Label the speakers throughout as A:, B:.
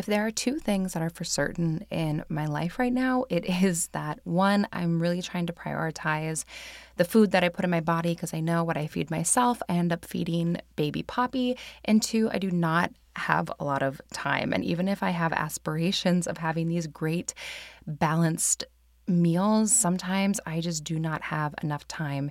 A: If there are two things that are for certain in my life right now, it is that one, I'm really trying to prioritize the food that I put in my body because I know what I feed myself, I end up feeding baby Poppy. And two, I do not have a lot of time. And even if I have aspirations of having these great, balanced meals, sometimes I just do not have enough time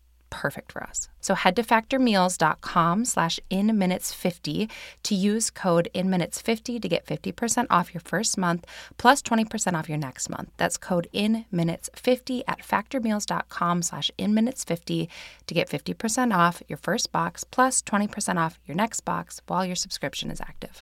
A: perfect for us. So head to factormeals.com slash inminutes50 to use code inminutes50 to get 50% off your first month plus 20% off your next month. That's code inminutes50 at factormeals.com slash inminutes50 to get 50% off your first box plus 20% off your next box while your subscription is active.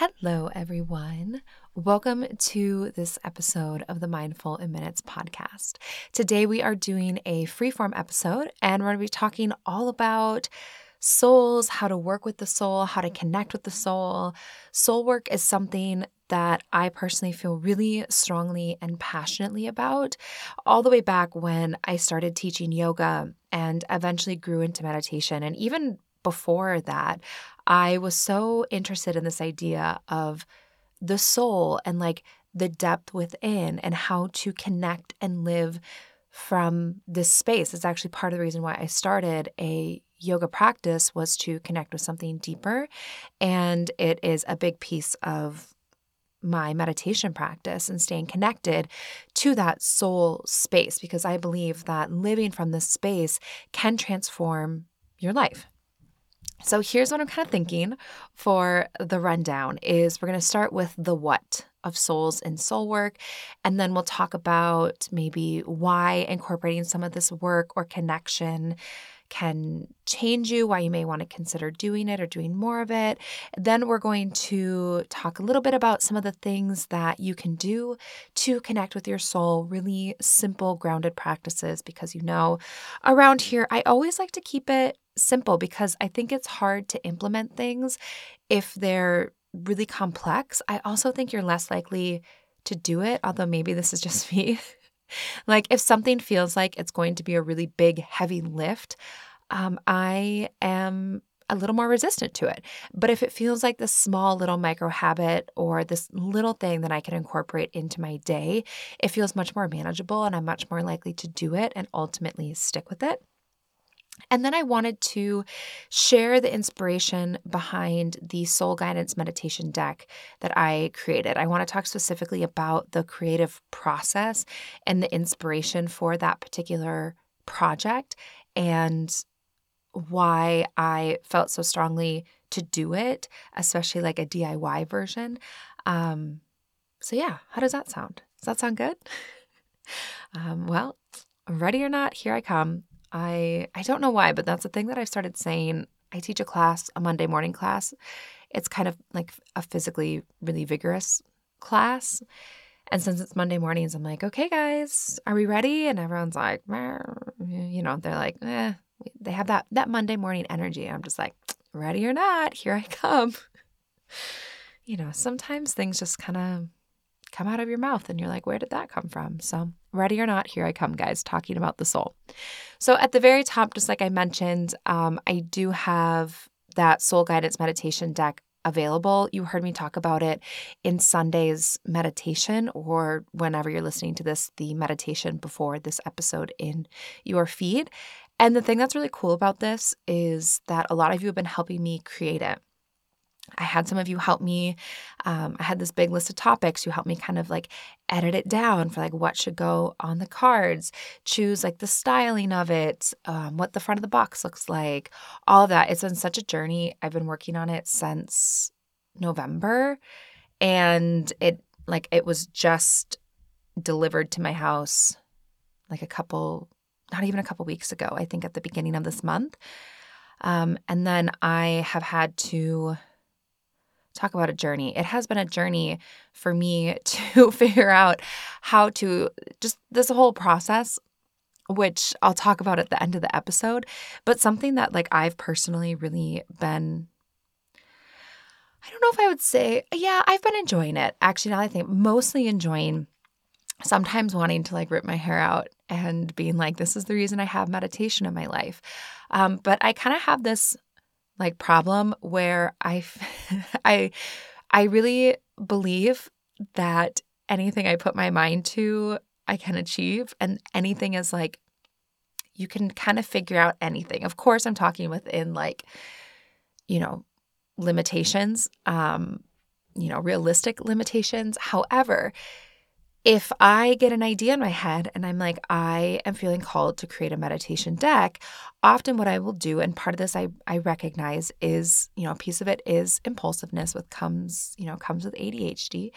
A: Hello, everyone. Welcome to this episode of the Mindful in Minutes podcast. Today, we are doing a freeform episode, and we're going to be talking all about souls, how to work with the soul, how to connect with the soul. Soul work is something that I personally feel really strongly and passionately about, all the way back when I started teaching yoga and eventually grew into meditation. And even before that, I was so interested in this idea of the soul and like the depth within and how to connect and live from this space. It's actually part of the reason why I started a yoga practice was to connect with something deeper and it is a big piece of my meditation practice and staying connected to that soul space because I believe that living from this space can transform your life. So here's what I'm kind of thinking for the rundown is we're going to start with the what of souls and soul work and then we'll talk about maybe why incorporating some of this work or connection can change you, why you may want to consider doing it or doing more of it. Then we're going to talk a little bit about some of the things that you can do to connect with your soul, really simple, grounded practices, because you know, around here, I always like to keep it simple because I think it's hard to implement things if they're really complex. I also think you're less likely to do it, although maybe this is just me. like if something feels like it's going to be a really big, heavy lift, um, I am a little more resistant to it. But if it feels like this small little micro habit or this little thing that I can incorporate into my day, it feels much more manageable and I'm much more likely to do it and ultimately stick with it. And then I wanted to share the inspiration behind the soul guidance meditation deck that I created. I want to talk specifically about the creative process and the inspiration for that particular project and why I felt so strongly to do it, especially like a DIY version. Um, so, yeah, how does that sound? Does that sound good? um, well, ready or not, here I come. I I don't know why, but that's a thing that I've started saying. I teach a class, a Monday morning class. It's kind of like a physically really vigorous class. And since it's Monday mornings, I'm like, okay, guys, are we ready? And everyone's like, you know, they're like, eh, they have that that Monday morning energy. I'm just like, ready or not, here I come. you know, sometimes things just kind of come out of your mouth and you're like, where did that come from? So, ready or not, here I come, guys, talking about the soul. So, at the very top, just like I mentioned, um, I do have that soul guidance meditation deck available. You heard me talk about it in Sunday's meditation, or whenever you're listening to this, the meditation before this episode in your feed. And the thing that's really cool about this is that a lot of you have been helping me create it. I had some of you help me. Um, I had this big list of topics. You helped me kind of like edit it down for like what should go on the cards, choose like the styling of it, um, what the front of the box looks like, all of that. It's been such a journey. I've been working on it since November, and it like it was just delivered to my house like a couple, not even a couple weeks ago. I think at the beginning of this month. Um, and then I have had to talk about a journey. It has been a journey for me to figure out how to just this whole process which I'll talk about at the end of the episode, but something that like I've personally really been I don't know if I would say, yeah, I've been enjoying it. Actually, now I think mostly enjoying sometimes wanting to like rip my hair out and being like, this is the reason I have meditation in my life. Um, but I kind of have this like problem where I I I really believe that anything I put my mind to I can achieve and anything is like you can kind of figure out anything. Of course I'm talking within like you know limitations um you know realistic limitations. However, if I get an idea in my head and I'm like, I am feeling called to create a meditation deck, often what I will do, and part of this I, I recognize is, you know, a piece of it is impulsiveness with comes, you know, comes with ADHD.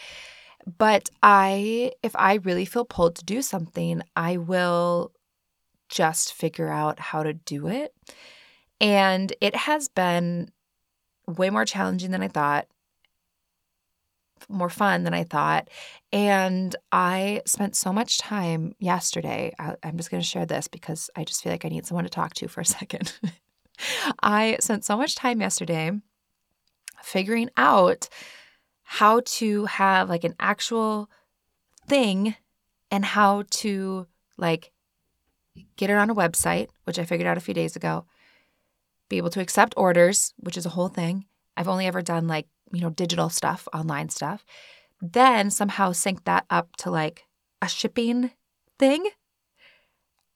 A: But I, if I really feel pulled to do something, I will just figure out how to do it. And it has been way more challenging than I thought more fun than I thought. And I spent so much time yesterday. Uh, I, am just going to share this because I just feel like I need someone to talk to for a second. I spent so much time yesterday figuring out how to have like an actual thing and how to like get it on a website, which I figured out a few days ago, be able to accept orders, which is a whole thing. I've only ever done like you know, digital stuff, online stuff, then somehow sync that up to like a shipping thing.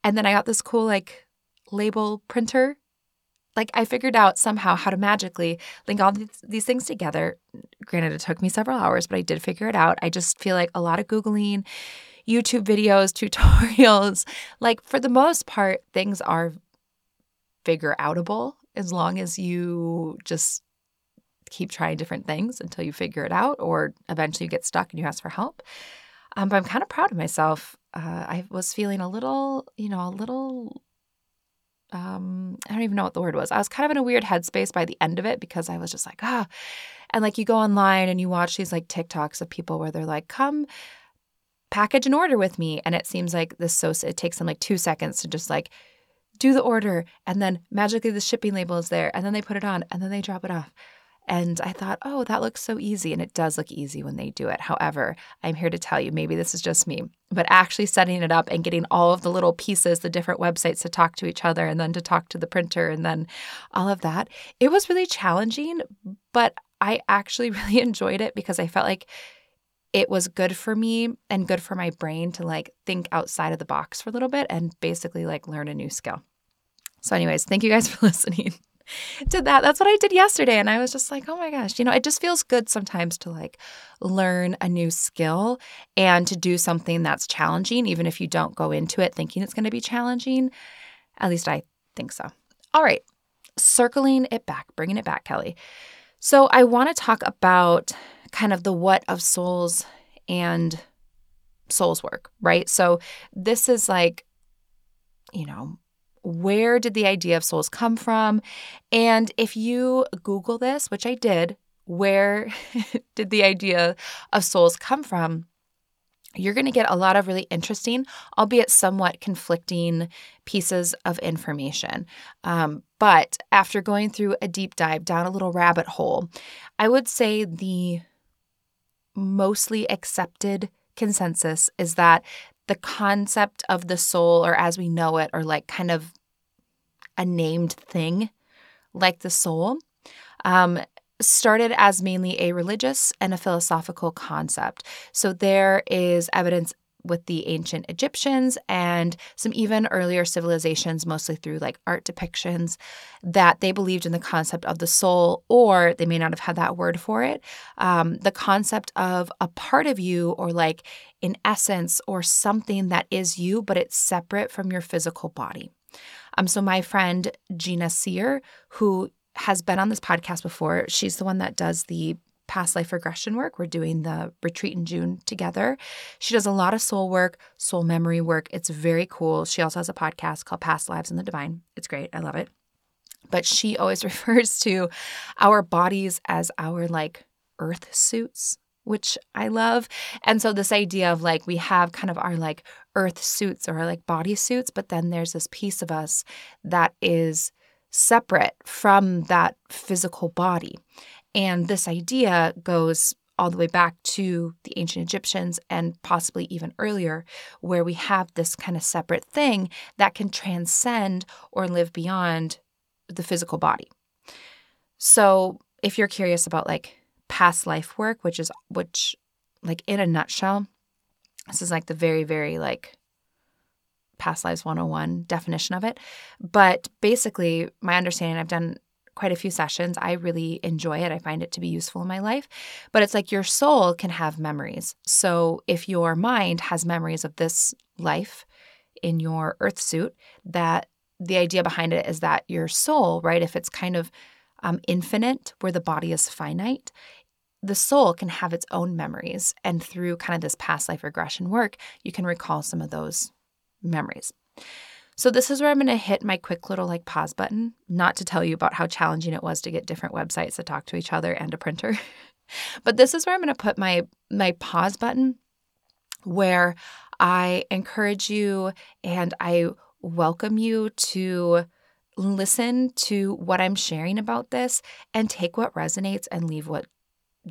A: And then I got this cool like label printer. Like I figured out somehow how to magically link all these, things together. Granted, it took me several hours, but I did figure it out. I just feel like a lot of Googling, YouTube videos, tutorials, like for the most part, things are figure outable as long as you just keep trying different things until you figure it out, or eventually you get stuck and you ask for help. Um, but I'm kind of proud of myself. Uh, I was feeling a little, you know, a little. Um, I don't even know what the word was. I was kind of in a weird headspace by the end of it because I was just like, ah. And like you go online and you watch these like TikToks of people where they're like, come package an order with me. And it seems like this so it takes them like two seconds to just like do the order and then magically the shipping label is there and then they put it on and then they drop it off. And I thought, oh, that looks so easy. And it does look easy when they do it. However, I'm here to tell you, maybe this is just me, but actually setting it up and getting all of the little pieces, the different websites to talk to each other and then to talk to the printer and then all of that, it was really challenging. But I actually really enjoyed it because I felt like it was good for me and good for my brain to like think outside of the box for a little bit and basically like learn a new skill. So, anyways, thank you guys for listening. to that. That's what I did yesterday. And I was just like, oh my gosh, you know, it just feels good sometimes to like learn a new skill and to do something that's challenging, even if you don't go into it thinking it's going to be challenging. At least I think so. All right, circling it back, bringing it back, Kelly. So I want to talk about kind of the what of souls and souls work, right? So this is like, you know, where did the idea of souls come from? And if you Google this, which I did, where did the idea of souls come from? You're going to get a lot of really interesting, albeit somewhat conflicting pieces of information. Um, but after going through a deep dive down a little rabbit hole, I would say the mostly accepted consensus is that the concept of the soul, or as we know it, or like kind of a named thing like the soul, um, started as mainly a religious and a philosophical concept. So there is evidence with the ancient Egyptians and some even earlier civilizations, mostly through like art depictions, that they believed in the concept of the soul, or they may not have had that word for it, um, the concept of a part of you, or like an essence, or something that is you, but it's separate from your physical body. Um, so my friend Jina Seer, who has been on this podcast before, she's the one that does the past life regression work. We're doing the retreat in June together. She does a lot of soul work, soul memory work. It's very cool. She also has a podcast called Past Lives in the Divine. It's great. I love it. But she always refers to our bodies as our like earth suits, which I love. And so this idea of like we have kind of our like earth suits or like body suits, but then there's this piece of us that is separate from that physical body. And this idea goes all the way back to the ancient Egyptians and possibly even earlier, where we have this kind of separate thing that can transcend or live beyond the physical body. So, if you're curious about like past life work, which is, which, like in a nutshell, this is like the very, very like past lives 101 definition of it. But basically, my understanding, I've done quite a few sessions. I really enjoy it. I find it to be useful in my life. But it's like your soul can have memories. So if your mind has memories of this life in your earth suit, that the idea behind it is that your soul, right, if it's kind of um, infinite, where the body is finite, the soul can have its own memories. And through kind of this past life regression work, you can recall some of those memories. So this is where I'm going to hit my quick little like pause button, not to tell you about how challenging it was to get different websites to talk to each other and a printer. but this is where I'm going to put my my pause button where I encourage you and I welcome you to listen to what I'm sharing about this and take what resonates and leave what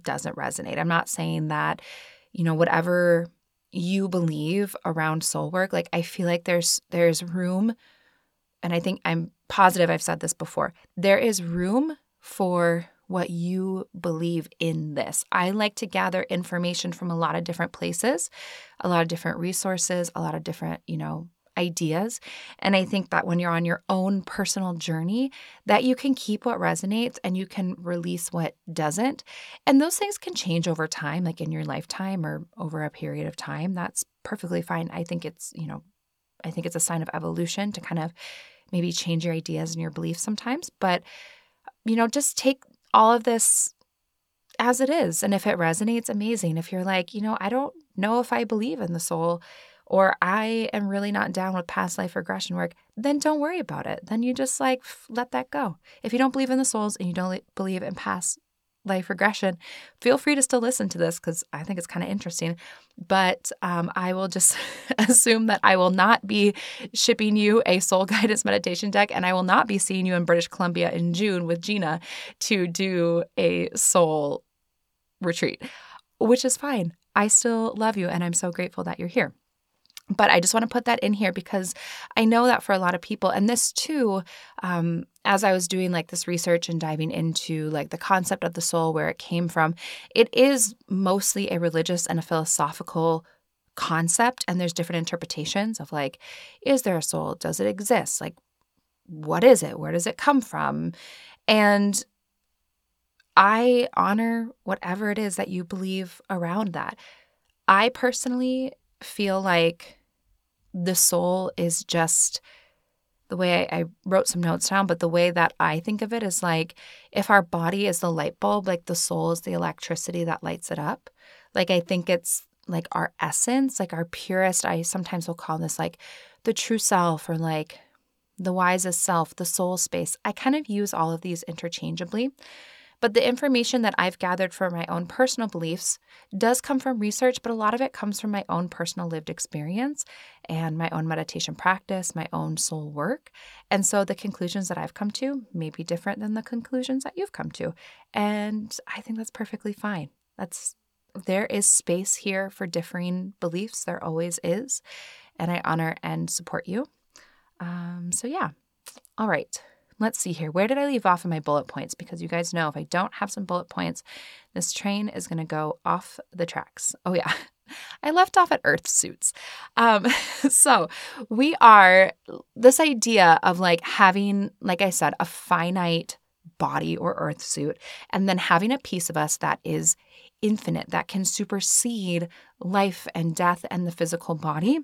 A: doesn't resonate. I'm not saying that, you know, whatever you believe around soul work like i feel like there's there's room and i think i'm positive i've said this before there is room for what you believe in this. I like to gather information from a lot of different places a lot of different resources a lot of different you know ideas. And I think that when you're on your own personal journey, that you can keep what resonates and you can release what doesn't. And those things can change over time, like in your lifetime or over a period of time. That's perfectly fine. I think it's, you know, I think it's a sign of evolution to kind of maybe change your ideas and your beliefs sometimes. But, you know, just take all of this as it is. And if it resonates, amazing. If you're like, you know, I don't know if I believe in the soul or I am really not down with past life regression work, then don't worry about it. Then you just like let that go. If you don't believe in the souls and you don't believe in past life regression, feel free to still listen to this because I think it's kind of interesting. But um, I will just assume that I will not be shipping you a soul guidance meditation deck, and I will not be seeing you in British Columbia in June with Jina to do a soul retreat, which is fine. I still love you, and I'm so grateful that you're here. But I just want to put that in here because I know that for a lot of people, and this too, um, as I was doing like this research and diving into like the concept of the soul, where it came from, it is mostly a religious and a philosophical concept. And there's different interpretations of like, is there a soul? Does it exist? Like, what is it? Where does it come from? And I honor whatever it is that you believe around that. I personally feel like the soul is just the way I, I, wrote some notes down, but the way that I think of it is like if our body is the light bulb, like the soul is the electricity that lights it up. Like I think it's like our essence, like our purest, I sometimes will call this like the true self or like the wisest self, the soul space. I kind of use all of these interchangeably but the information that I've gathered from my own personal beliefs does come from research, but a lot of it comes from my own personal lived experience and my own meditation practice, my own soul work. And so the conclusions that I've come to may be different than the conclusions that you've come to. And I think that's perfectly fine. That's there is space here for differing beliefs. There always is. And I honor and support you. Um, so, yeah. All right. Let's see here. Where did I leave off in my bullet points? Because you guys know if I don't have some bullet points, this train is going to go off the tracks. Oh, yeah. I left off at earth suits. Um, so we are this idea of like having, like I said, a finite body or earth suit, and then having a piece of us that is infinite, that can supersede life and death and the physical body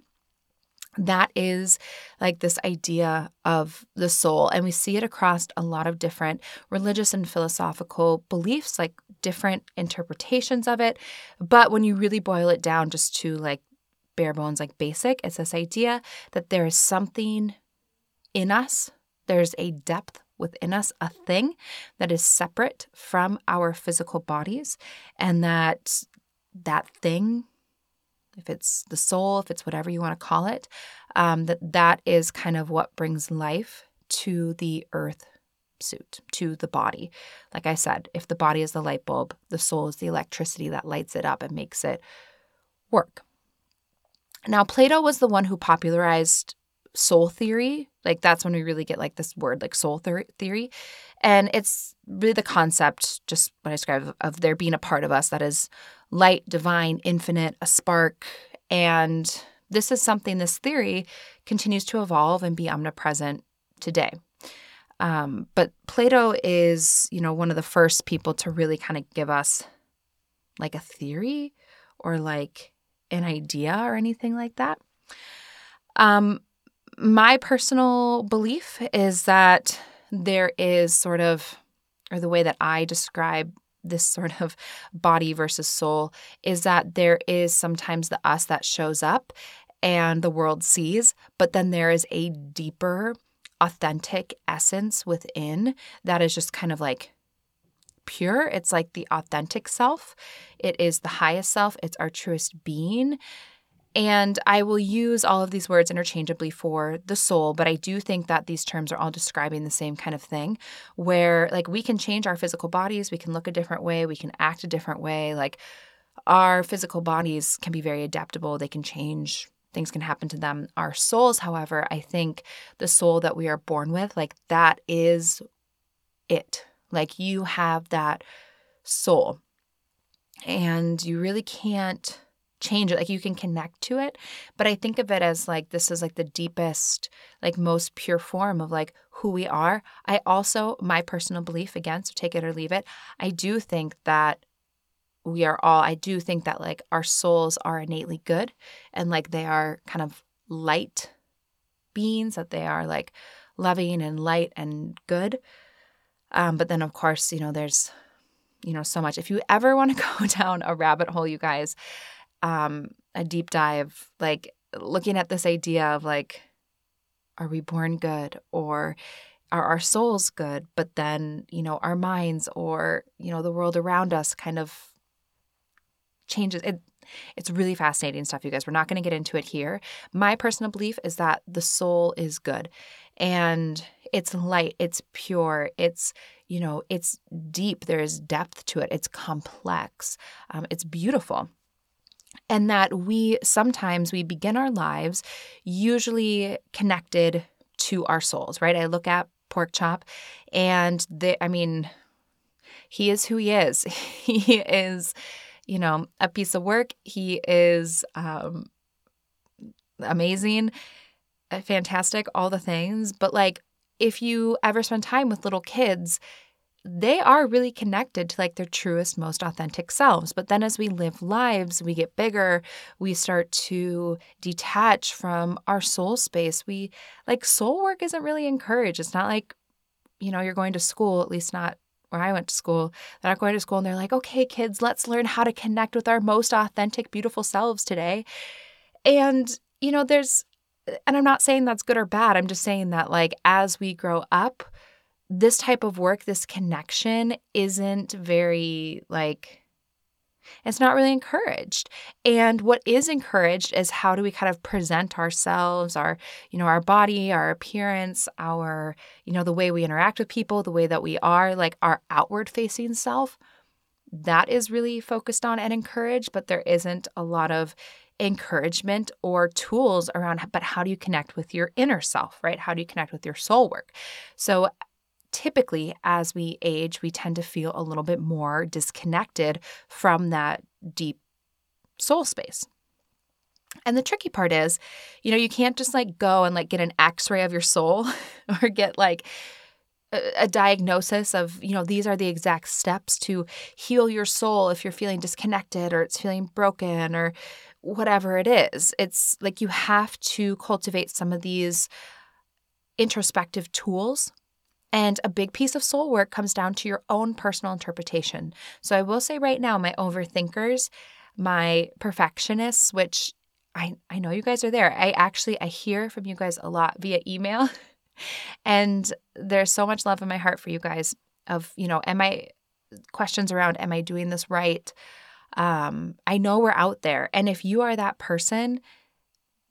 A: that is like this idea of the soul and we see it across a lot of different religious and philosophical beliefs like different interpretations of it but when you really boil it down just to like bare bones like basic it's this idea that there is something in us there's a depth within us a thing that is separate from our physical bodies and that that thing if it's the soul, if it's whatever you want to call it, um, that that is kind of what brings life to the earth suit, to the body. Like I said, if the body is the light bulb, the soul is the electricity that lights it up and makes it work. Now, Plato was the one who popularized soul theory. Like that's when we really get like this word, like soul theory. And it's really the concept, just what I described, of there being a part of us that is light, divine, infinite, a spark. And this is something, this theory continues to evolve and be omnipresent today. Um, but Plato is, you know, one of the first people to really kind of give us like a theory or like an idea or anything like that. Um, my personal belief is that there is sort of, or the way that I describe this sort of body versus soul is that there is sometimes the us that shows up and the world sees, but then there is a deeper, authentic essence within that is just kind of like pure. It's like the authentic self, it is the highest self, it's our truest being. And I will use all of these words interchangeably for the soul, but I do think that these terms are all describing the same kind of thing where, like, we can change our physical bodies, we can look a different way, we can act a different way. Like, our physical bodies can be very adaptable, they can change. Things can happen to them. Our souls, however, I think the soul that we are born with, like that is it. Like you have that soul. And you really can't change it like you can connect to it. But i think of it as like this is like the deepest like most pure form of like who we are. I also my personal belief again so take it or leave it i do think that we are all i do think that like our souls are innately good and like they are kind of light beings that they are like loving and light and good. Um, but then of course you know there's you know so much. If you ever want to go down a rabbit hole you guys um, a deep dive, like looking at this idea of like, are we born good or are our souls good? But then, you know, our minds or, you know, the world around us kind of changes. It, it's really fascinating stuff, you guys. We're not going to get into it here. My personal belief is that the soul is good and it's light, it's pure, it's, you know, it's deep. There is depth to it, it's complex, um, it's beautiful and that we sometimes we begin our lives usually connected to our souls right? I look at pork chop and the, i mean he is who he is. He is you know a piece of work. He is um amazing uh, fantastic all the things. But like if you ever spend time with little kids they are really connected to like their truest, most authentic selves. But then as we live lives, we get bigger, we start to detach from our soul space. We like soul work isn't really encouraged. It's not like, you know, you're going to school, at least not where I went to school. They're not going to school and they're like, okay, kids, let's learn how to connect with our most authentic, beautiful selves today. And, you know, there's, and I'm not saying that's good or bad. I'm just saying that, like, as we grow up, this type of work, this connection isn't very like it's not really encouraged. And what is encouraged is how do we kind of present ourselves, our, you know, our body, our appearance, our, you know, the way we interact with people, the way that we are, like our outward facing self. That is really focused on and encouraged, but there isn't a lot of encouragement or tools around but how do you connect with your inner self, right? How do you connect with your soul work? So typically, as we age, we tend to feel a little bit more disconnected from that deep soul space, And the tricky part is, you know, you can't just like go and like get an x ray of your soul or get like a, a diagnosis of, you know, these are the exact steps to heal your soul if you're feeling disconnected or it's feeling broken or whatever it is. It's like you have to cultivate some of these introspective tools. And a big piece of soul work comes down to your own personal interpretation. So I will say right now, my overthinkers, my perfectionists, which I, I know you guys are there. I actually I hear from you guys a lot via email. and there's so much love in my heart for you guys of, you know, am I questions around am I doing this right? Um, I know we're out there. And if you are that person,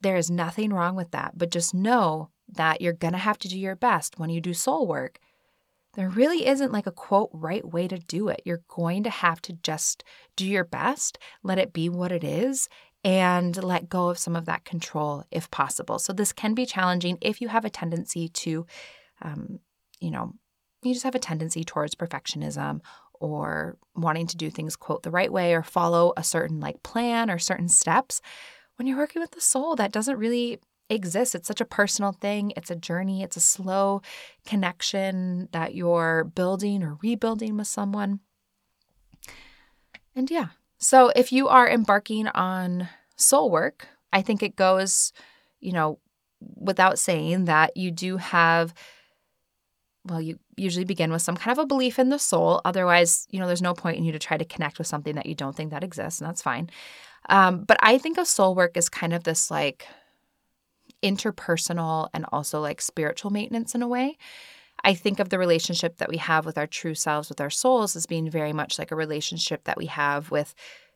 A: there is nothing wrong with that. But just know that you're going to have to do your best when you do soul work. There really isn't like a quote right way to do it. You're going to have to just do your best, let it be what it is, and let go of some of that control if possible. So, this can be challenging if you have a tendency to, um, you know, you just have a tendency towards perfectionism or wanting to do things, quote, the right way or follow a certain like plan or certain steps. When you're working with the soul, that doesn't really exist. It's such a personal thing. It's a journey, it's a slow connection that you're building or rebuilding with someone. And yeah, so if you are embarking on soul work, I think it goes, you know, without saying that you do have well, you usually begin with some kind of a belief in the soul. Otherwise, you know, there's no point in you to try to connect with something that you don't think that exists, and that's fine. Um, but I think of soul work as kind of this like interpersonal and also like spiritual maintenance in a way. I think of the relationship that we have with our true selves, with our souls, as being very much like a relationship that we have with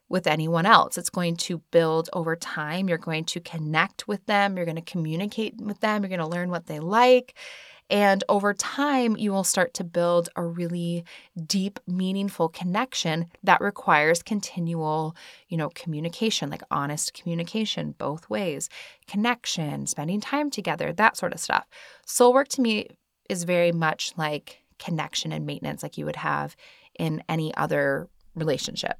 A: with anyone else. It's going to build over time. You're going to connect with them. You're going to communicate with them. You're going to learn what they like. And over time, you will start to build a really deep, meaningful connection that requires continual, you know, communication, like honest communication both ways, connection, spending time together, that sort of stuff. Soul work to me is very much like connection and maintenance like you would have in any other relationship.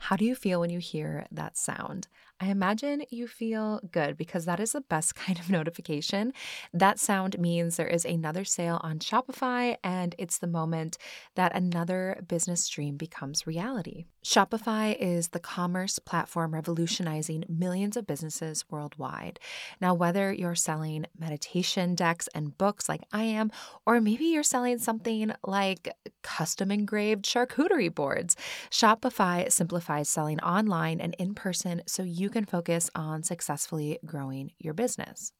A: How do you feel when you hear that sound? I imagine you feel good because that is the best kind of notification. That sound means there is another sale on Shopify, and it's the moment that another business dream becomes reality. Shopify is the commerce platform revolutionizing millions of businesses worldwide. Now, whether you're selling meditation decks and books like I am, or maybe you're selling something like custom engraved charcuterie boards, Shopify simplifies selling online and in person so you can focus on successfully growing your business.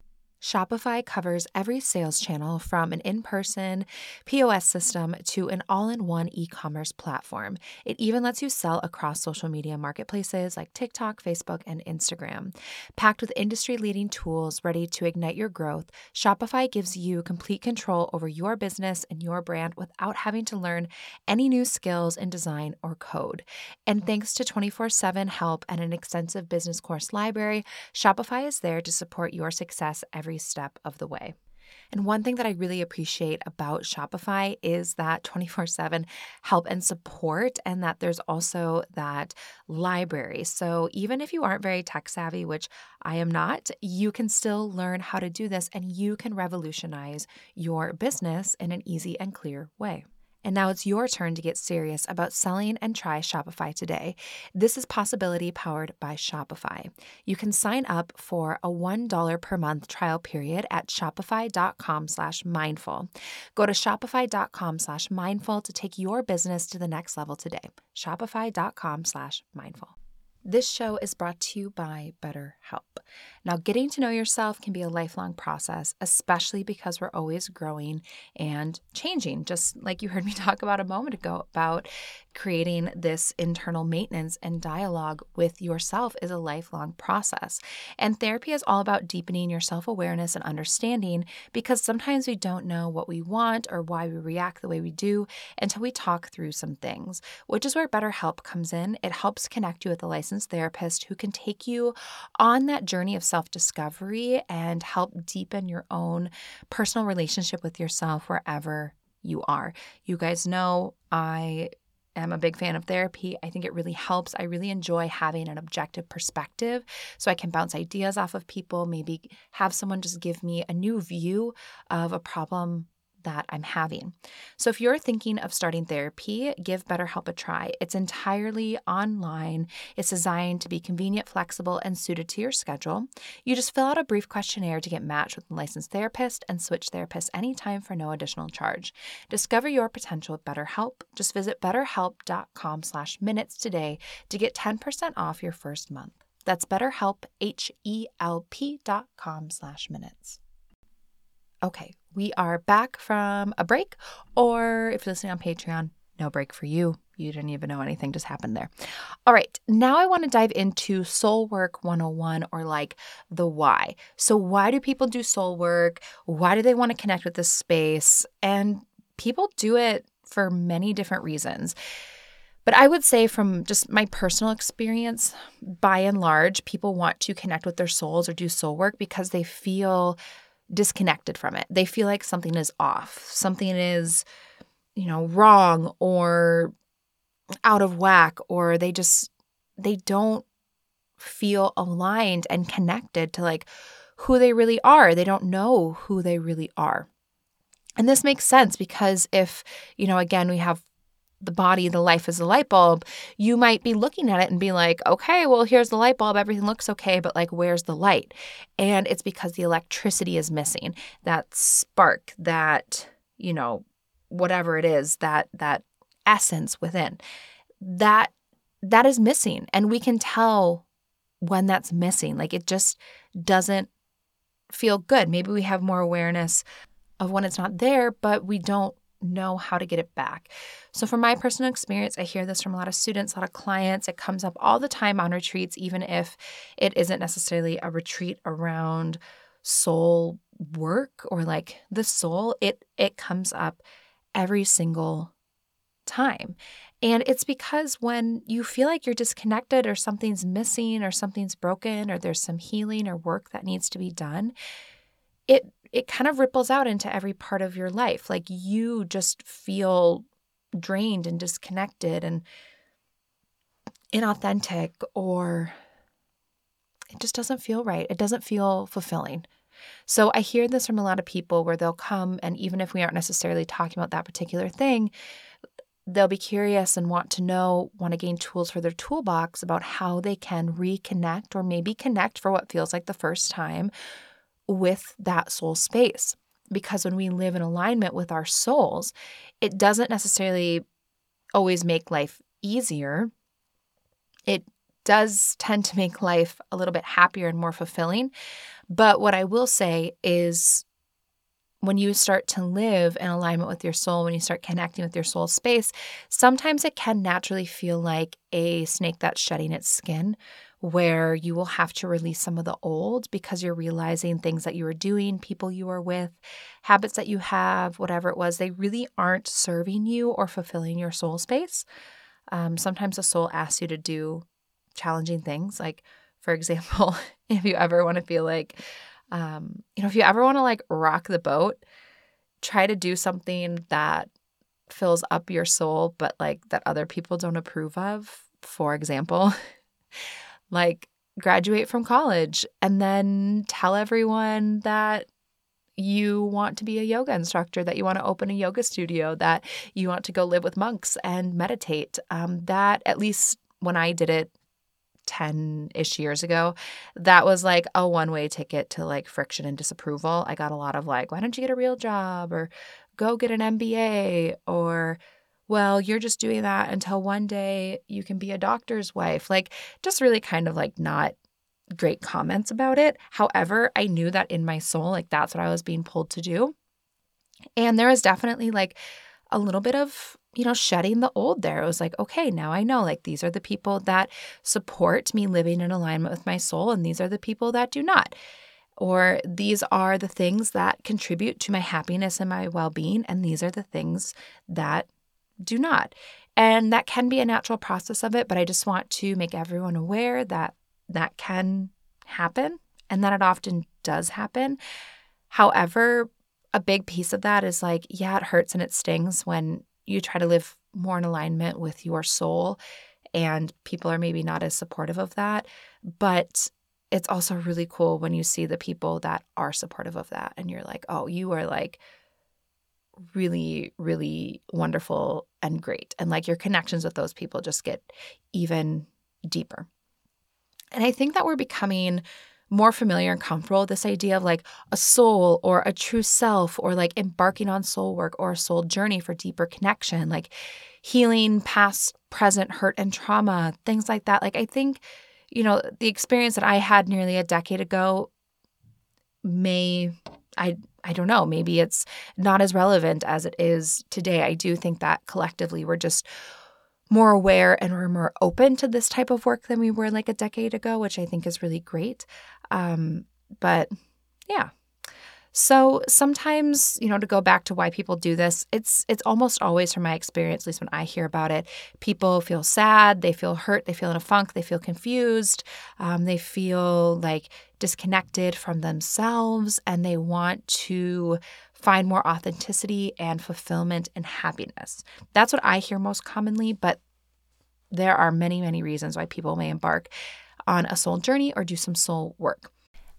A: Shopify covers every sales channel from an in person POS system to an all in one e commerce platform. It even lets you sell across social media marketplaces like TikTok, Facebook, and Instagram. Packed with industry leading tools ready to ignite your growth, Shopify gives you complete control over your business and your brand without having to learn any new skills in design or code. And thanks to 24 7 help and an extensive business course library, Shopify is there to support your success every every step of the way. And one thing that I really appreciate about Shopify is that 24 7 help and support, and that there's also that library. So even if you aren't very tech savvy, which I am not, you can still learn how to do this and you can revolutionize your business in an easy and clear way. And now it's your turn to get serious about selling and try Shopify today. This is Possibility powered by Shopify. You can sign up for a $1 per month trial period at shopify.com slash mindful. Go to shopify.com slash mindful to take your business to the next level today. Shopify.com slash mindful. This show is brought to you by BetterHelp. Now, getting to know yourself can be a lifelong process, especially because we're always growing and changing. Just like you heard me talk about a moment ago about creating this internal maintenance and dialogue with yourself is a lifelong process. And therapy is all about deepening your self awareness and understanding because sometimes we don't know what we want or why we react the way we do until we talk through some things, which is where BetterHelp comes in. It helps connect you with a licensed therapist who can take you on that journey of self discovery and help deepen your own personal relationship with yourself wherever you are. You guys know I am a big fan of therapy. I think it really helps. I really enjoy having an objective perspective so I can bounce ideas off of people, maybe have someone just give me a new view of a problem that I'm having. So, if you're thinking of starting therapy, give BetterHelp a try. It's entirely online, it's designed to be convenient, flexible, and suited to your schedule. You just fill out a brief questionnaire to get matched with a licensed therapist and switch therapists anytime for no additional charge. Discover your potential with BetterHelp. Just visit betterhelp.com slash minutes today to get 10% off your first month. That's betterhelp, H-E-L-P dot com slash minutes. Okay, we are back from a break, or if you're listening on Patreon, no break for you. You didn't even know anything just happened there. All right, now I want to dive into soul work 101 or like the why. So, why do people do soul work? Why do they want to connect with this space? And people do it for many different reasons. But I would say, from just my personal experience, by and large, people want to connect with their souls or do soul work because they feel disconnected from it. They feel like something is off, something is, you know, wrong or out of whack, or they just, they don't feel aligned and connected to like who they really are. They don't know who they really are. And this makes sense because if, you know, again, we have the body, the life is a light bulb, you might be looking at it and be like, okay, well, here's the light bulb. Everything looks okay, but like, where's the light? And it's because the electricity is missing that spark, that, you know, whatever it is, that, that essence within that, that is missing. And we can tell when that's missing. Like, it just doesn't feel good. Maybe we have more awareness of when it's not there, but we don't know how to get it back. So, from my personal experience, I hear this from a lot of students, a lot of clients. It comes up all the time on retreats, even if it isn't necessarily a retreat around soul work or like the soul. It it comes up every single time. And it's because when you feel like you're disconnected or something's missing or something's broken or there's some healing or work that needs to be done, it it kind of ripples out into every part of your life. Like you just feel drained and disconnected and inauthentic, or it just doesn't feel right. It doesn't feel fulfilling. So I hear this from a lot of people where they'll come, and even if we aren't necessarily talking about that particular thing, they'll be curious and want to know, want to gain tools for their toolbox about how they can reconnect or maybe connect for what feels like the first time with that soul space. Because when we live in alignment with our souls, it doesn't necessarily always make life easier. It does tend to make life a little bit happier and more fulfilling. But what I will say is when you start to live in alignment with your soul, when you start connecting with your soul space, sometimes it can naturally feel like a snake that's shedding its skin, where you will have to release some of the old because you're realizing things that you were doing, people you were with, habits that you have, whatever it was, they really aren't serving you or fulfilling your soul space. Um, sometimes the soul asks you to do challenging things. Like, for example, if you ever want to feel like, um, you know, if you ever want to like rock the boat, try to do something that fills up your soul, but like that other people don't approve of. For example, like graduate from college and then tell everyone that you want to be a yoga instructor, that you want to open a yoga studio, that you want to go live with monks and meditate. Um, that, at least when I did it 10 ish years ago, that was like a one way ticket to like friction and disapproval. I got a lot of like, why don't you get a real job or go get an MBA or well, you're just doing that until one day you can be a doctor's wife. Like, just really kind of like not great comments about it. However, I knew that in my soul, like, that's what I was being pulled to do. And there was definitely like a little bit of, you know, shedding the old there. It was like, okay, now I know, like, these are the people that support me living in alignment with my soul, and these are the people that do not or these are the things that contribute to my happiness and my well being, and these are the things that do not. And that can be a natural process of it, but I just want to make everyone aware that that can happen and that it often does happen. However, a big piece of that is like, yeah, it hurts and it stings when you try to live more in alignment with your soul and people are maybe not as supportive of that. But it's also really cool when you see the people that are supportive of that and you're like, oh, you are like really, really wonderful and great. And like your connections with those people just get even deeper. And I think that we're becoming more familiar and comfortable with this idea of like a soul or a true self or like embarking on soul work or a soul journey for deeper connection, like healing past, present hurt and trauma, things like that. Like, I think, you know, the experience that I had nearly a decade ago may, I, I don't know, maybe it's not as relevant as it is today. I do think that collectively we're just more aware and we're more open to this type of work than we were like a decade ago, which I think is really great. Um, but yeah. So sometimes, you know, to go back to why people do this, it's it's almost always from my experience, at least when I hear about it, people feel sad, they feel hurt, they feel in a funk, they feel confused, um, they feel like disconnected from themselves, and they want to find more authenticity and fulfillment and happiness. That's what I hear most commonly, but there are many, many reasons why people may embark on a soul journey or do some soul work.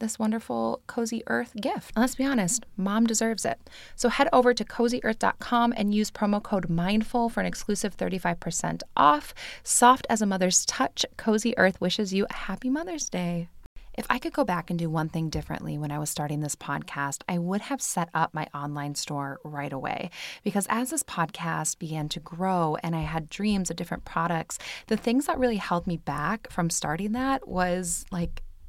A: this wonderful Cozy Earth gift. And let's be honest, mom deserves it. So head over to cozyearth.com and use promo code MINDFUL for an exclusive 35% off. Soft as a mother's touch, Cozy Earth wishes you a happy Mother's Day. If I could go back and do one thing differently when I was starting this podcast, I would have set up my online store right away. Because as this podcast began to grow and I had dreams of different products, the things that really held me back from starting that was like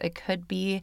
A: it could be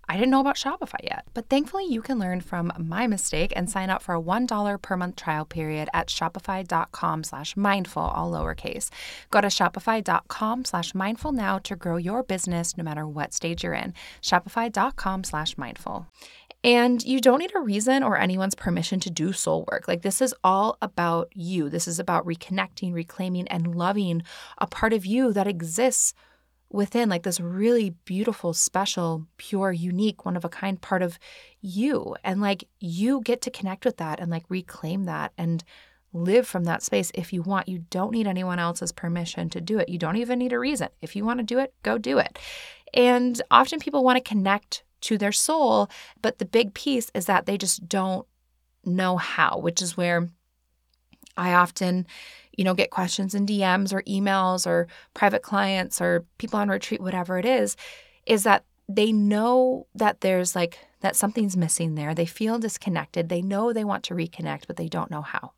A: I didn't know about Shopify yet. But thankfully, you can learn from my mistake and sign up for a $1 per month trial period at shopify.com slash mindful, all lowercase. Go to shopify.com slash mindful now to grow your business no matter what stage you're in. Shopify.com slash mindful. And you don't need a reason or anyone's permission to do soul work. Like, this is all about you. This is about reconnecting, reclaiming, and loving a part of you that exists within, like this really beautiful, special, pure, unique, one of a kind part of you. And like you get to connect with that and like reclaim that and live from that space if you want. You don't need anyone else's permission to do it. You don't even need a reason. If you want to do it, go do it. And often people want to connect to their soul, but the big piece is that they just don't know how, which is where I often, you know, get questions in DMs or emails or private clients or people on retreat, whatever it is, is that they know that there's like that something's missing there. They feel disconnected. They know they want to reconnect, but they don't know how.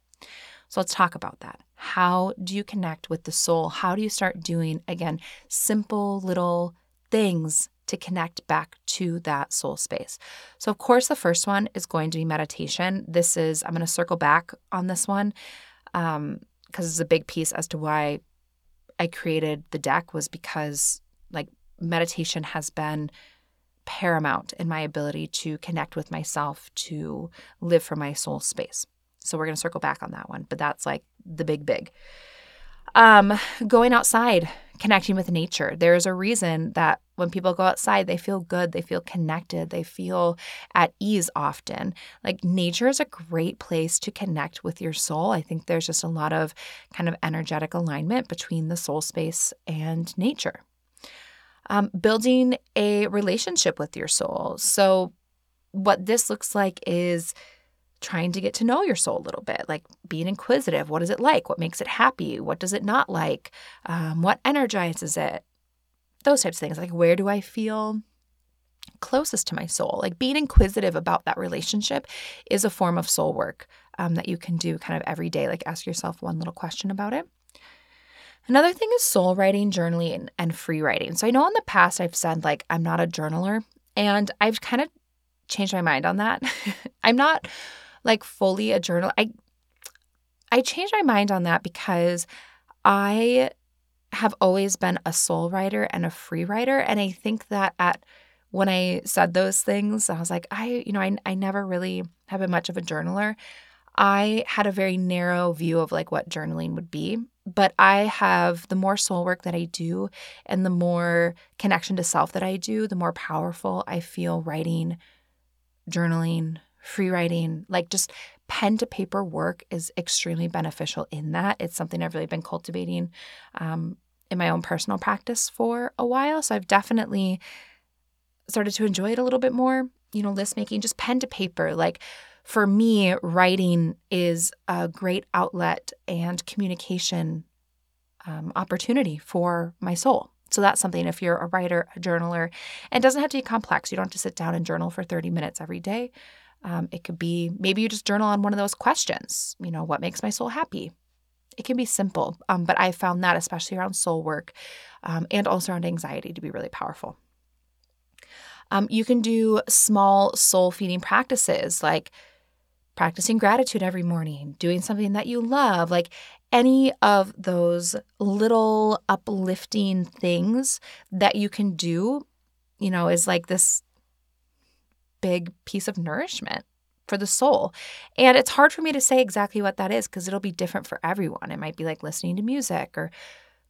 A: So let's talk about that. How do you connect with the soul? How do you start doing, again, simple little things to connect back to that soul space. So, of course, the first one is going to be meditation. This is, I'm going to circle back on this one um, because it's a big piece as to why I created the deck, was because like meditation has been paramount in my ability to connect with myself, to live from my soul space. So, we're going to circle back on that one, but that's like the big, big. Um, going outside, connecting with nature. There's a reason that when people go outside, they feel good, they feel connected, they feel at ease often. Like nature is a great place to connect with your soul. I think there's just a lot of kind of energetic alignment between the soul space and nature. Um, building a relationship with your soul. So, what this looks like is trying to get to know your soul a little bit, like being inquisitive. What is it like? What makes it happy? What does it not like? Um, what energizes it? Those types of things. Like, where do I feel closest to my soul? Like, being inquisitive about that relationship is a form of soul work um, that you can do kind of every day. Like, ask yourself one little question about it. Another thing is soul writing, journaling, and free writing. So I know in the past I've said, like, I'm not a journaler, and I've kind of changed my mind on that. I'm not like fully a journal. I I changed my mind on that because I have always been a soul writer and a free writer and I think that at when I said those things, I was like, I, you know, I, I never really have been much of a journaler. I had a very narrow view of like what journaling would be, but I have the more soul work that I do and the more connection to self that I do, the more powerful I feel writing, journaling, free writing, like just pen to paper work is extremely beneficial in that. It's something I've really been cultivating um, in my own personal practice for a while. So I've definitely started to enjoy it a little bit more. You know, list making, just pen to paper. Like for me, writing is a great outlet and communication um, opportunity for my soul. So that's something if you're a writer, a journaler, and it doesn't have to be complex. You don't have to sit down and journal for 30 minutes every day. Um, it could be maybe you just journal on one of those questions. You know, what makes my soul happy? It can be simple, um, but I found that, especially around soul work um, and also around anxiety, to be really powerful. Um, you can do small soul feeding practices like practicing gratitude every morning, doing something that you love, like any of those little uplifting things that you can do, you know, is like this big piece of nourishment for the soul. And it's hard for me to say exactly what that is because it'll be different for everyone. It might be like listening to music or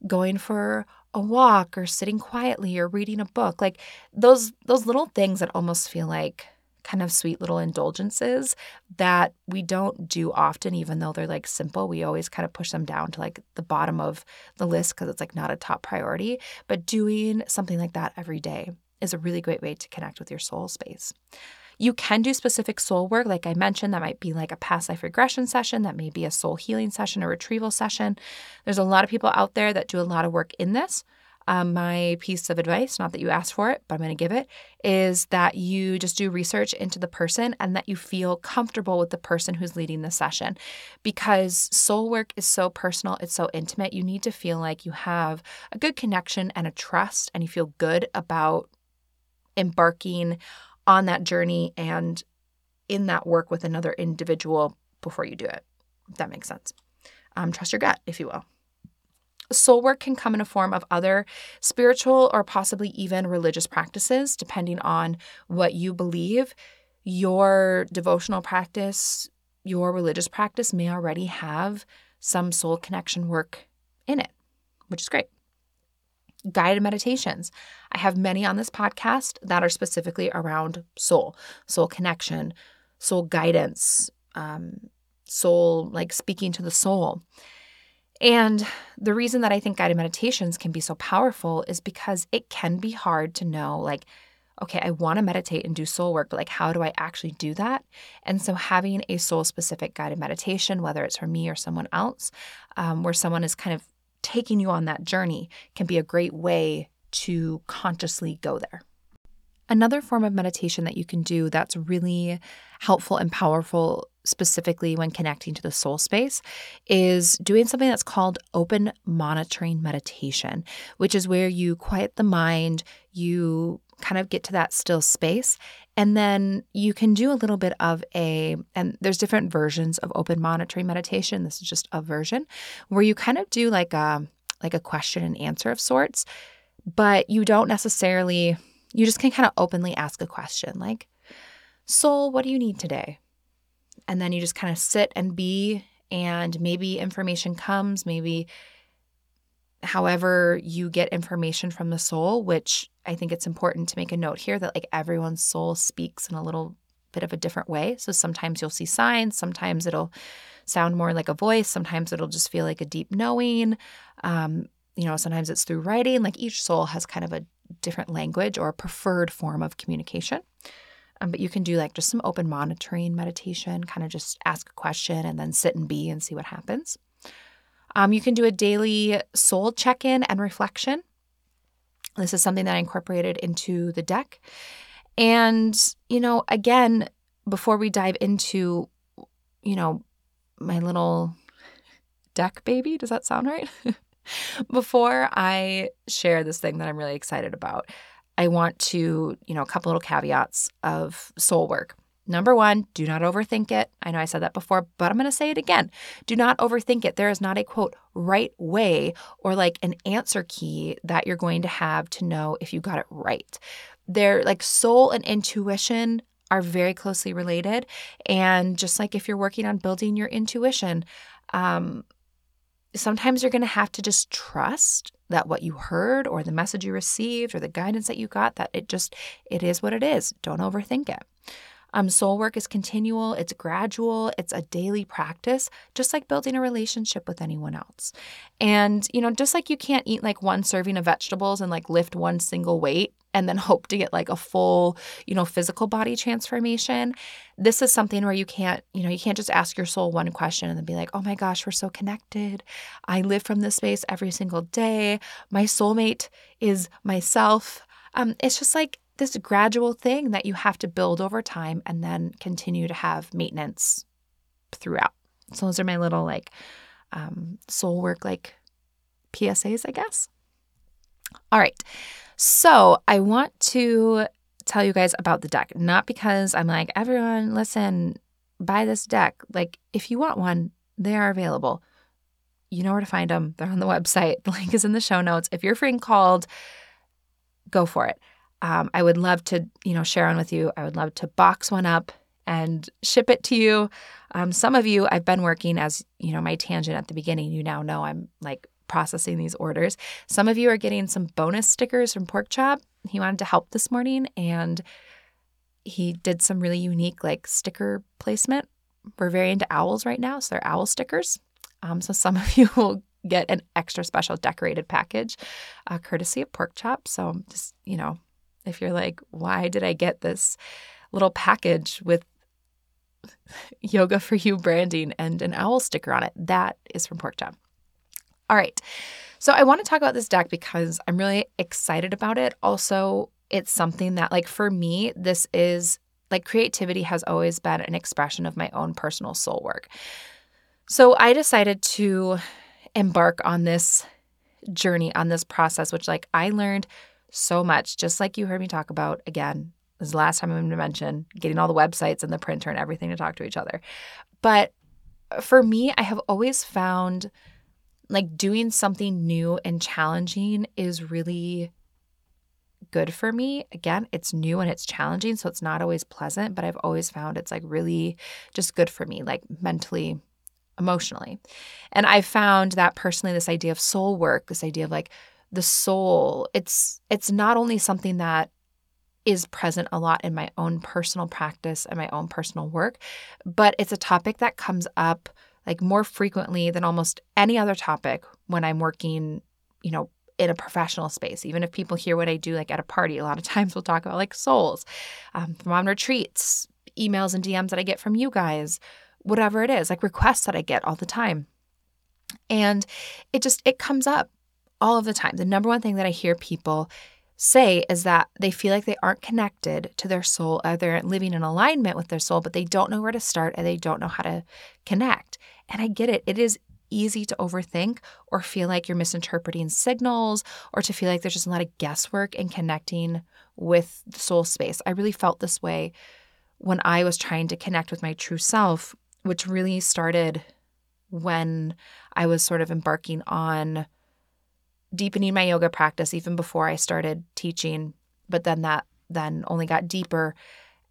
A: going for a walk or sitting quietly or reading a book. Like those those little things that almost feel like kind of sweet little indulgences that we don't do often even though they're like simple we always kind of push them down to like the bottom of the list because it's like not a top priority but doing something like that every day is a really great way to connect with your soul space. You can do specific soul work, like I mentioned, that might be like a past life regression session, that may be a soul healing session, a retrieval session. There's a lot of people out there that do a lot of work in this. Um, my piece of advice, not that you asked for it, but I'm going to give it, is that you just do research into the person and that you feel comfortable with the person who's leading the session. Because soul work is so personal, it's so intimate. You need to feel like you have a good connection and a trust, and you feel good about embarking on that journey and in that work with another individual before you do it. If that makes sense. Um, trust your gut, if you will. Soul work can come in a form of other spiritual or possibly even religious practices, depending on what you believe. Your devotional practice, your religious practice may already have some soul connection work in it, which is great. Guided meditations. I have many on this podcast that are specifically around soul, soul connection, soul guidance, um, soul, like speaking to the soul. And the reason that I think guided meditations can be so powerful is because it can be hard to know, like, okay, I want to meditate and do soul work, but like, how do I actually do that? And so, having a soul specific guided meditation, whether it's for me or someone else, um, where someone is kind of taking you on that journey, can be a great way to consciously go there. Another form of meditation that you can do that's really helpful and powerful, specifically when connecting to the soul space, is doing something that's called open monitoring meditation, which is where you quiet the mind, you kind of get to that still space. And then you can do a little bit of a, and there's different versions of open monitoring meditation. This is just a version where you kind of do like a, like a question and answer of sorts, but you don't necessarily you just can kind of openly ask a question like, Soul, what do you need today? And then you just kind of sit and be, and maybe information comes, maybe however you get information from the soul, which I think it's important to make a note here that like everyone's soul speaks in a little bit of a different way. So sometimes you'll see signs, sometimes it'll sound more like a voice, sometimes it'll just feel like a deep knowing. Um, you know, sometimes it's through writing. Like each soul has kind of a different language or preferred form of communication. Um, but you can do like just some open monitoring meditation, kind of just ask a question and then sit and be and see what happens. Um, you can do a daily soul check in and reflection. This is something that I incorporated into the deck. And, you know, again, before we dive into, you know, my little deck baby, does that sound right? Before I share this thing that I'm really excited about, I want to, you know, a couple little caveats of soul work. Number one, do not overthink it. I know I said that before, but I'm going to say it again. Do not overthink it. There is not a quote right way or like an answer key that you're going to have to know if you got it right. They're like soul and intuition are very closely related. And just like if you're working on building your intuition, um, sometimes you're going to have to just trust that what you heard or the message you received or the guidance that you got that it just it is what it is don't overthink it um, soul work is continual, it's gradual, it's a daily practice, just like building a relationship with anyone else. And, you know, just like you can't eat like one serving of vegetables and like lift one single weight and then hope to get like a full, you know, physical body transformation. This is something where you can't, you know, you can't just ask your soul one question and then be like, oh my gosh, we're so connected. I live from this space every single day. My soulmate is myself. Um, it's just like this gradual thing that you have to build over time and then continue to have maintenance throughout. So those are my little like um, soul work like PSAs, I guess. All right. So I want to tell you guys about the deck, not because I'm like, everyone, listen, buy this deck. Like, if you want one, they are available. You know where to find them. They're on the website. The link is in the show notes. If you're freaking called, go for it. Um, I would love to, you know, share one with you. I would love to box one up and ship it to you. Um, some of you, I've been working as, you know, my tangent at the beginning. You now know I'm like processing these orders. Some of you are getting some bonus stickers from Pork Chop. He wanted to help this morning and he did some really unique like sticker placement. We're very into owls right now, so they're owl stickers. Um, so some of you will get an extra special decorated package, uh, courtesy of Pork Chop. So just you know, if you're like, why did I get this little package with yoga for you branding and an owl sticker on it? That is from Pork Chop. All right. So I want to talk about this deck because I'm really excited about it. Also, it's something that, like, for me, this is like creativity has always been an expression of my own personal soul work. So I decided to embark on this journey, on this process, which, like, I learned so much, just like you heard me talk about again. This is the last time I'm going to mention getting all the websites and the printer and everything to talk to each other. But for me, I have always found like doing something new and challenging is really good for me. Again, it's new and it's challenging, so it's not always pleasant, but I've always found it's like really just good for me, like mentally, emotionally. And I found that personally, this idea of soul work, this idea of like the soul, it's it's not only something that is present a lot in my own personal practice and my own personal work, but it's a topic that comes up like more frequently than almost any other topic when I'm working, you know, in a professional space. Even if people hear what I do, like at a party, a lot of times we'll talk about like souls um, from on retreats, emails and DMs that I get from you guys, whatever it is, like requests that I get all the time. And it just, it comes up all of the time. The number one thing that I hear people say is that they feel like they aren't connected to their soul, or they're living in alignment with their soul, but they don't know where to start and they don't know how to connect. And I get it. It is easy to overthink or feel like you're misinterpreting signals or to feel like there's just a lot of guesswork in connecting with the soul space. I really felt this way when I was trying to connect with my true self, which really started when I was sort of embarking on deepening my yoga practice even before I started teaching, but then that then only got deeper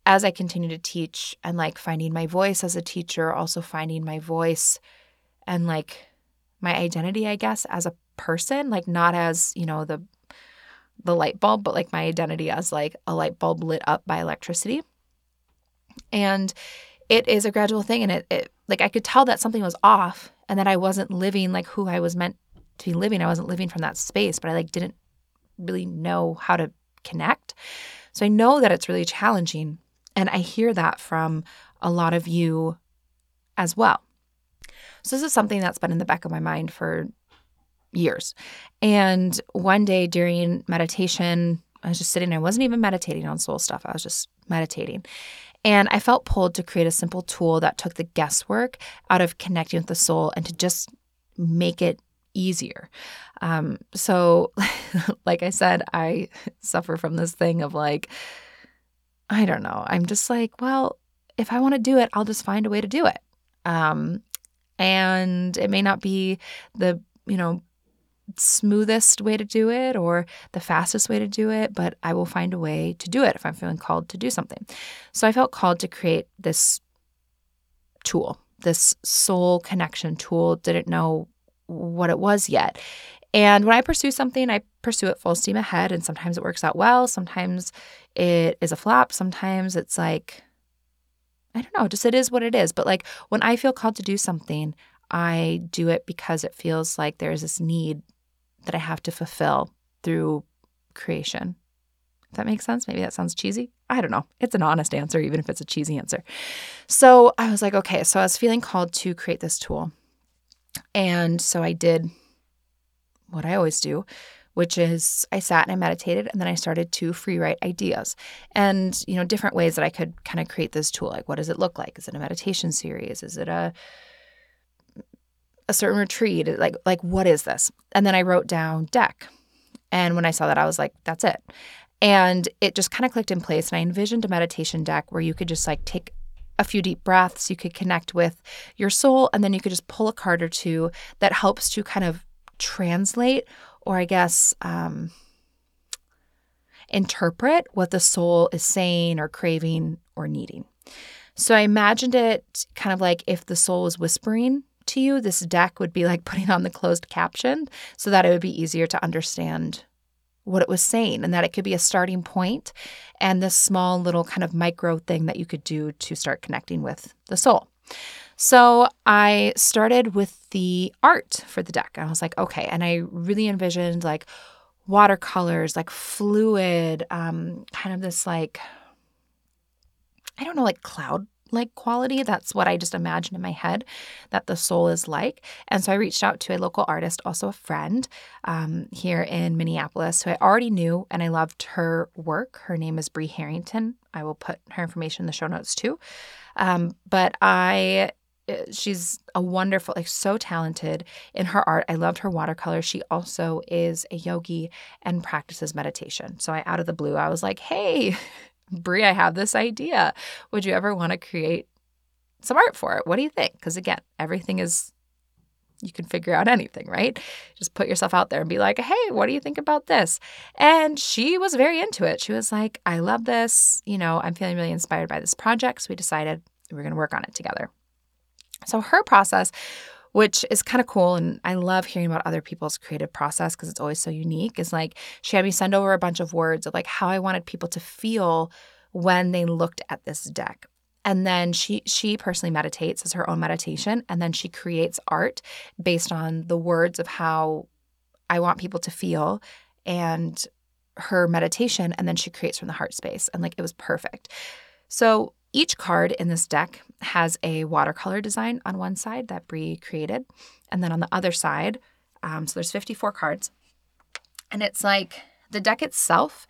A: as I continued to teach and like finding my voice as a teacher, also finding my voice and like my identity, I guess, as a person, like not as, you know, the the light bulb, but like my identity as like a light bulb lit up by electricity. And it is a gradual thing and it, it like I could tell that something was off and that I wasn't living like who I was meant to be living. I wasn't living from that space, but I like didn't really know how to connect. So I know that it's really challenging. And I hear that from a lot of you as well. So this is something that's been in the back of my mind for years. And one day during meditation, I was just sitting, I wasn't even meditating on soul stuff. I was just meditating. And I felt pulled to create a simple tool that took the guesswork out of connecting with the soul and to just make it easier. Um, so, like I said, I suffer from this thing of like, I don't know. I'm just like, well, if I want to do it, I'll just find a way to do it. Um, and it may not be the, you know, smoothest way to do it or the fastest way to do it, but I will find a way to do it if I'm feeling called to do something. So I felt called to create this tool, this soul connection tool. Didn't know what it was yet. And when I pursue something, I pursue it full steam ahead. And sometimes it works out well. Sometimes it is a flop. Sometimes it's like, I don't know, just it is what it is. But like when I feel called to do something, I do it because it feels like there's this need that I have to fulfill through creation. If that makes sense. Maybe that sounds cheesy. I don't know. It's an honest answer, even if it's a cheesy answer. So I was like, okay, so I was feeling called to create this tool. And so I did what I always do, which is I sat and I meditated and then I started to free write ideas and, you know, different ways that I could kind of create this tool. Like, what does it look like? Is it a meditation series? Is it a, a certain retreat? Like, like what is this? And then I wrote down deck. And when I saw that, I was like, that's it. And it just kind of clicked in place. And I envisioned a meditation deck where you could just like take a few deep breaths, you could connect with your soul, and then you could just pull a card or two that helps to kind of translate or, I guess, um, interpret what the soul is saying or craving or needing. So I imagined it kind of like if the soul was whispering to you, this deck would be like putting on the closed caption so that it would be easier to understand what it was saying and that it could be a starting point and this small little kind of micro thing that you could do to start connecting with the soul. So I started with the art for the deck. I was like, okay. And I really envisioned like watercolors, like fluid, um, kind of this like, I don't know, like cloud like quality. That's what I just imagine in my head that the soul is like. And so I reached out to a local artist, also a friend um, here in Minneapolis, who I already knew and I loved her work. Her name is Bree Harrington. I will put her information in the show notes too. Um, but I eh, she's a wonderful like so talented in her art i loved her watercolor she also is a yogi and practices meditation so i out of the blue i was like hey Brie, I have this idea. Would you ever want to create some art for it? What do you think? Because again, everything is, you can figure out anything, right? Just put yourself out there and be like, hey, what do you think about this? And she was very into it. She was like, I love this. You know, I'm feeling really inspired by this project. So we decided we were going to work on it together. So her process which is kind of cool. And I love hearing about other people's creative process because it's always so unique. Is like she had me send over a bunch of words of like how I wanted people to feel when they looked at this deck. And then she she personally meditates as her own meditation, and then she creates art based on the words of how I want people to feel and her meditation, and then she creates from the heart space. And like it was perfect. So each card in this deck has a watercolor design on one side that Brie created, and then on the other side, um, so there's 54 cards, and it's like the deck itself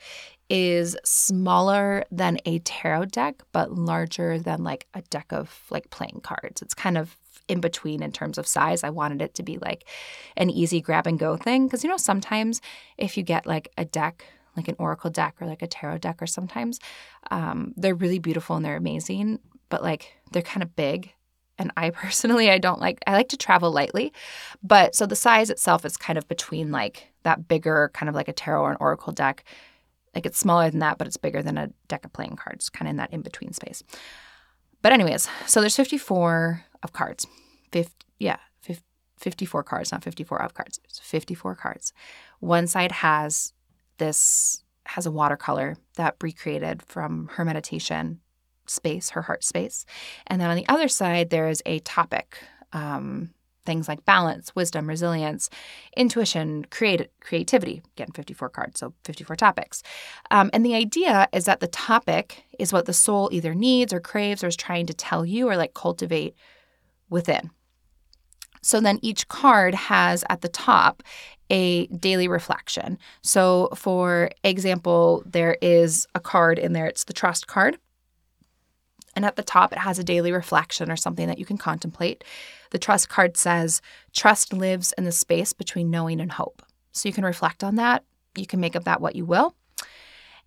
A: is smaller than a tarot deck, but larger than like a deck of like playing cards. It's kind of in between in terms of size. I wanted it to be like an easy grab and go thing because you know sometimes if you get like a deck like an oracle deck or like a tarot deck or sometimes um, they're really beautiful and they're amazing but like they're kind of big. And i personally i don't like i like to travel lightly but so the size itself is kind of between like that bigger kind of like a tarot or an oracle deck. Like it's smaller than that but it's bigger than a deck of playing cards kind of in that in between space. But anyways so there's 54 of cards. 50, yeah 54 cards not 54 of cards. It's 54 cards. One side has this has a watercolor that Brie created from her meditation space, her heart space. And then on the other side, there is a topic. Um, things like balance, wisdom, resilience, intuition, creati- creativity. Again, 54 cards, so 54 topics. Um, and the idea is that the topic is what the soul either needs or craves or is trying to tell you or like cultivate within. So then each card has at the top a daily reflection. So, for example, there is a card in there, it's the trust card. And at the top, it has a daily reflection or something that you can contemplate. The trust card says, Trust lives in the space between knowing and hope. So you can reflect on that. You can make of that what you will.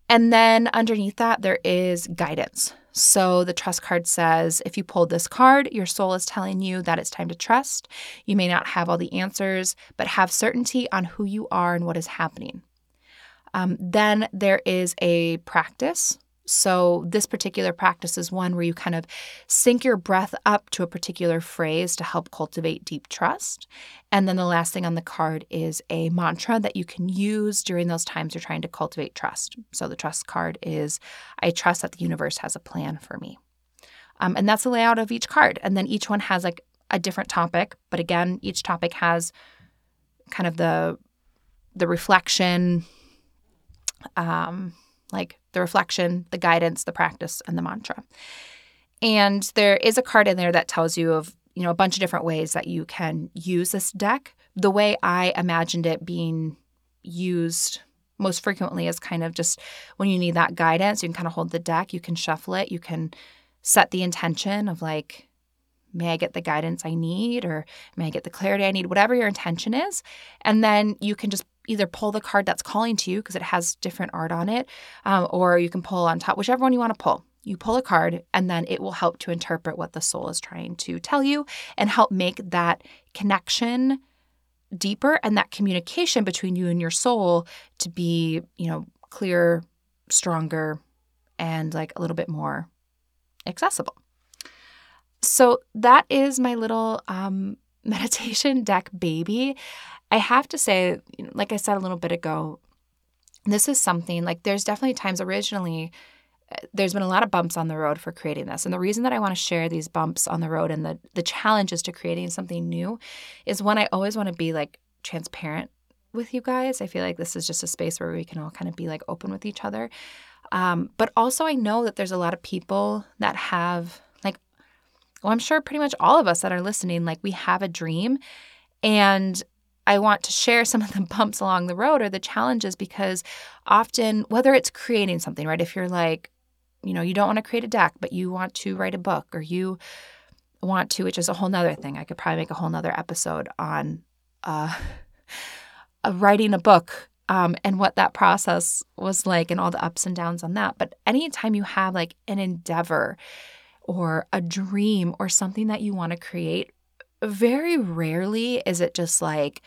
A: And then underneath that, there is guidance. So the trust card says if you pulled this card, your soul is telling you that it's time to trust. You may not have all the answers, but have certainty on who you are and what is happening. Um, then there is a practice so, this particular practice is one where you kind of sync your breath up to a particular phrase to help cultivate deep trust. And then the last thing on the card is a mantra that you can use during those times you're trying to cultivate trust. So, the trust card is I trust that the universe has a plan for me. Um, and that's the layout of each card. And then each one has like a different topic. But again, each topic has kind of the the reflection um, like the reflection, the guidance, the practice, and the mantra. And there is a card in there that tells you of, you know, a bunch of different ways that you can use this deck. The way I imagined it being used most frequently is kind of just when you need that guidance, you can kind of hold the deck, you can shuffle it, you can set the intention of like, may I get the guidance I need or may I get the clarity I need, whatever your intention is. And then you can just either pull the card that's calling to you because it has different art on it, um, or you can pull on top, whichever one you want to pull. You pull a card, and then it will help to interpret what the soul is trying to tell you and help make that connection deeper and that communication between you and your soul to be, you know, clearer, stronger, and like a little bit more accessible. So that is my little um, meditation deck baby. I have to say, like I said a little bit ago, this is something like there's definitely times originally uh, there's been a lot of bumps on the road for creating this. And the reason that I want to share these bumps on the road and the the challenges to creating something new is one I always want to be like transparent with you guys. I feel like this is just a space where we can all kind of be like open with each other. Um, but also I know that there's a lot of people that have like well, I'm sure pretty much all of us that are listening, like we have a dream and I want to share some of the bumps along the road or the challenges because often, whether it's creating something, right? If you're like, you know, you don't want to create a deck, but you want to write a book or you want to, which is a whole nother thing. I could probably make a whole nother episode on uh, writing a book um, and what that process was like and all the ups and downs on that. But anytime you have like an endeavor or a dream or something that you want to create, very rarely is it just like,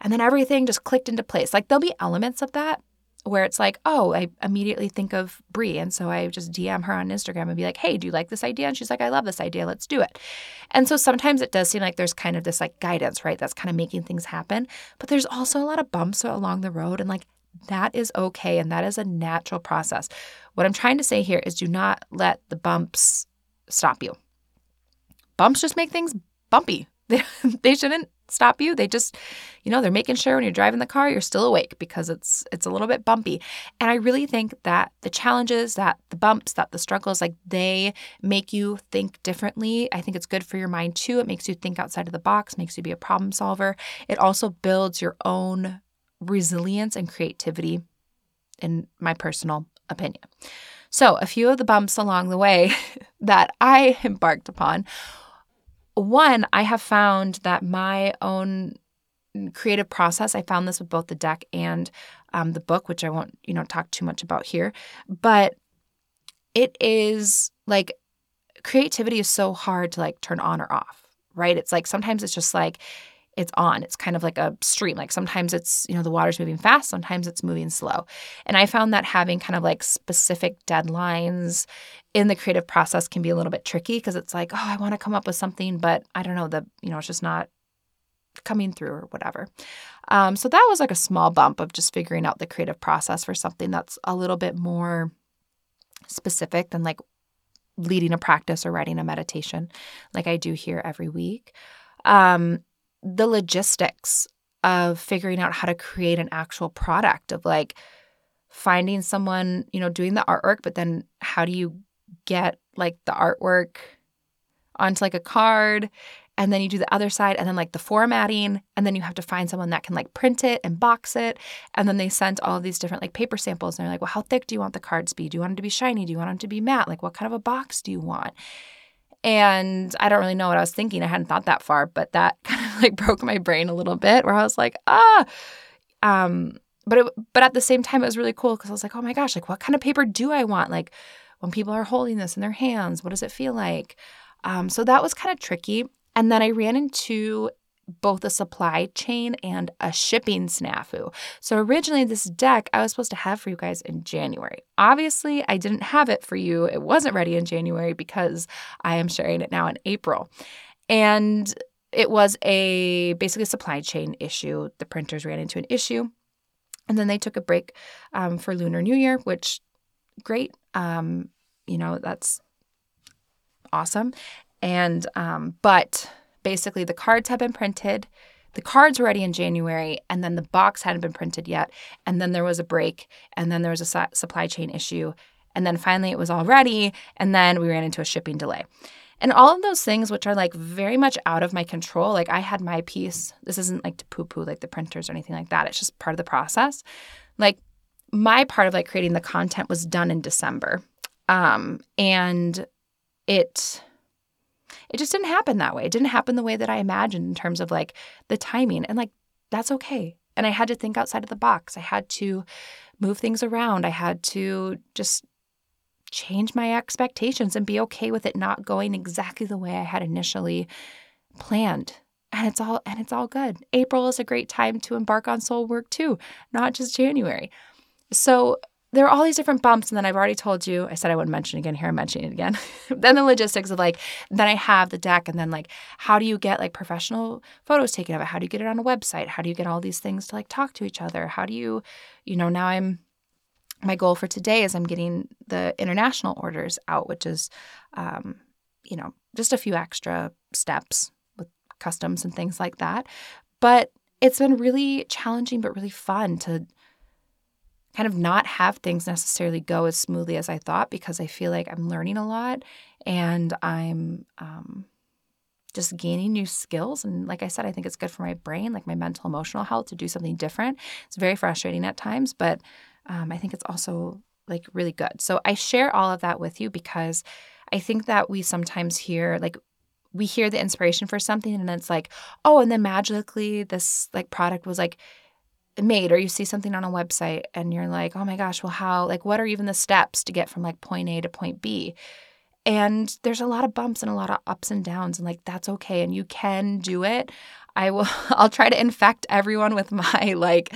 A: and then everything just clicked into place. Like there'll be elements of that where it's like, oh, I immediately think of Brie. And so I just DM her on Instagram and be like, hey, do you like this idea? And she's like, I love this idea. Let's do it. And so sometimes it does seem like there's kind of this like guidance, right? That's kind of making things happen. But there's also a lot of bumps along the road. And like that is okay. And that is a natural process. What I'm trying to say here is do not let the bumps stop you. Bumps just make things bumpy. They, they shouldn't stop you. They just, you know, they're making sure when you're driving the car, you're still awake because it's it's a little bit bumpy. And I really think that the challenges, that the bumps, that the struggles, like they make you think differently. I think it's good for your mind too. It makes you think outside of the box, makes you be a problem solver. It also builds your own resilience and creativity in my personal opinion. So, a few of the bumps along the way that I embarked upon one, I have found that my own creative process, I found this with both the deck and um, the book, which I won't, you know, talk too much about here, but it is like creativity is so hard to like turn on or off, right? It's like sometimes it's just like it's on. It's kind of like a stream. Like sometimes it's, you know, the water's moving fast, sometimes it's moving slow. And I found that having kind of like specific deadlines in the creative process can be a little bit tricky because it's like, oh, I want to come up with something, but I don't know, the, you know, it's just not coming through or whatever. Um, so that was like a small bump of just figuring out the creative process for something that's a little bit more specific than like leading a practice or writing a meditation like I do here every week. Um, the logistics of figuring out how to create an actual product of like finding someone, you know, doing the artwork, but then how do you get like the artwork onto like a card? And then you do the other side and then like the formatting and then you have to find someone that can like print it and box it. And then they sent all of these different like paper samples and they're like well how thick do you want the cards to be? Do you want them to be shiny? Do you want them to be matte? Like what kind of a box do you want and I don't really know what I was thinking. I hadn't thought that far, but that kind of like broke my brain a little bit where I was like, ah. Um, but it, but at the same time, it was really cool because I was like, oh my gosh, like what kind of paper do I want? Like when people are holding this in their hands, what does it feel like? Um, so that was kind of tricky. And then I ran into both a supply chain and a shipping snafu. So originally this deck I was supposed to have for you guys in January. Obviously, I didn't have it for you. It wasn't ready in January because I am sharing it now in April. And it was a basically a supply chain issue. The printers ran into an issue. And then they took a break um, for Lunar New Year, which great. Um, you know, that's awesome. And um, but basically the cards had been printed. The cards were ready in January, and then the box hadn't been printed yet. And then there was a break, and then there was a su- supply chain issue. And then finally it was all ready, and then we ran into a shipping delay. And all of those things, which are like very much out of my control, like I had my piece. This isn't like to poo poo like the printers or anything like that. It's just part of the process. Like my part of like creating the content was done in December. Um, and it it just didn't happen that way. It didn't happen the way that I imagined in terms of like the timing. And like, that's okay. And I had to think outside of the box. I had to move things around. I had to just change my expectations and be okay with it not going exactly the way I had initially planned. And it's all and it's all good. April is a great time to embark on soul work too, not just January. So there are all these different bumps. And then I've already told you, I said I wouldn't mention it again. Here I'm mentioning it again. then the logistics of like, then I have the deck. And then like, how do you get like professional photos taken of it? How do you get it on a website? How do you get all these things to like talk to each other? How do you, you know, now I'm, my goal for today is I'm getting the international orders out, which is, um, you know, just a few extra steps with customs and things like that. But it's been really challenging, but really fun to kind of not have things necessarily go as smoothly as I thought because I feel like I'm learning a lot and I'm um, just gaining new skills. And like I said, I think it's good for my brain, like my mental, emotional health to do something different. It's very frustrating at times, but um, I think it's also like really good. So I share all of that with you because I think that we sometimes hear like we hear the inspiration for something and it's like, oh, and then magically this like product was like made or you see something on a website and you're like, oh my gosh, well, how, like, what are even the steps to get from like point A to point B? And there's a lot of bumps and a lot of ups and downs, and like, that's okay. And you can do it. I will, I'll try to infect everyone with my like,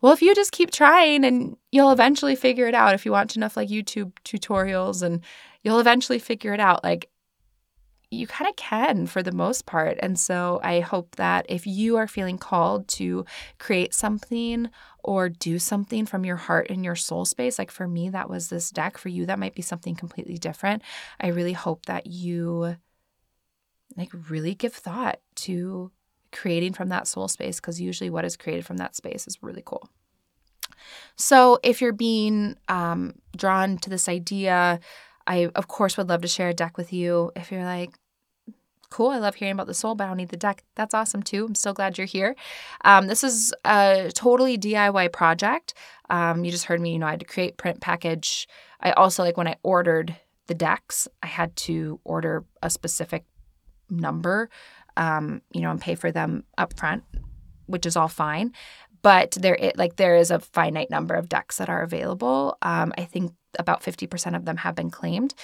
A: well, if you just keep trying and you'll eventually figure it out if you watch enough like YouTube tutorials and you'll eventually figure it out. Like you kind of can for the most part. And so I hope that if you are feeling called to create something or do something from your heart and your soul space, like for me, that was this deck. For you, that might be something completely different. I really hope that you like really give thought to creating from that soul space because usually what is created from that space is really cool. So if you're being um, drawn to this idea, I of course would love to share a deck with you. If you're like, cool. I love hearing about the soul, but I don't need the deck. That's awesome too. I'm still glad you're here. Um, this is a totally DIY project. Um, you just heard me, you know, I had to create, print, package. I also, like when I ordered the decks, I had to order a specific number, um, you know, and pay for them up front, which is all fine. But there, it, like there is a finite number of decks that are available. Um, I think about 50% of them have been claimed.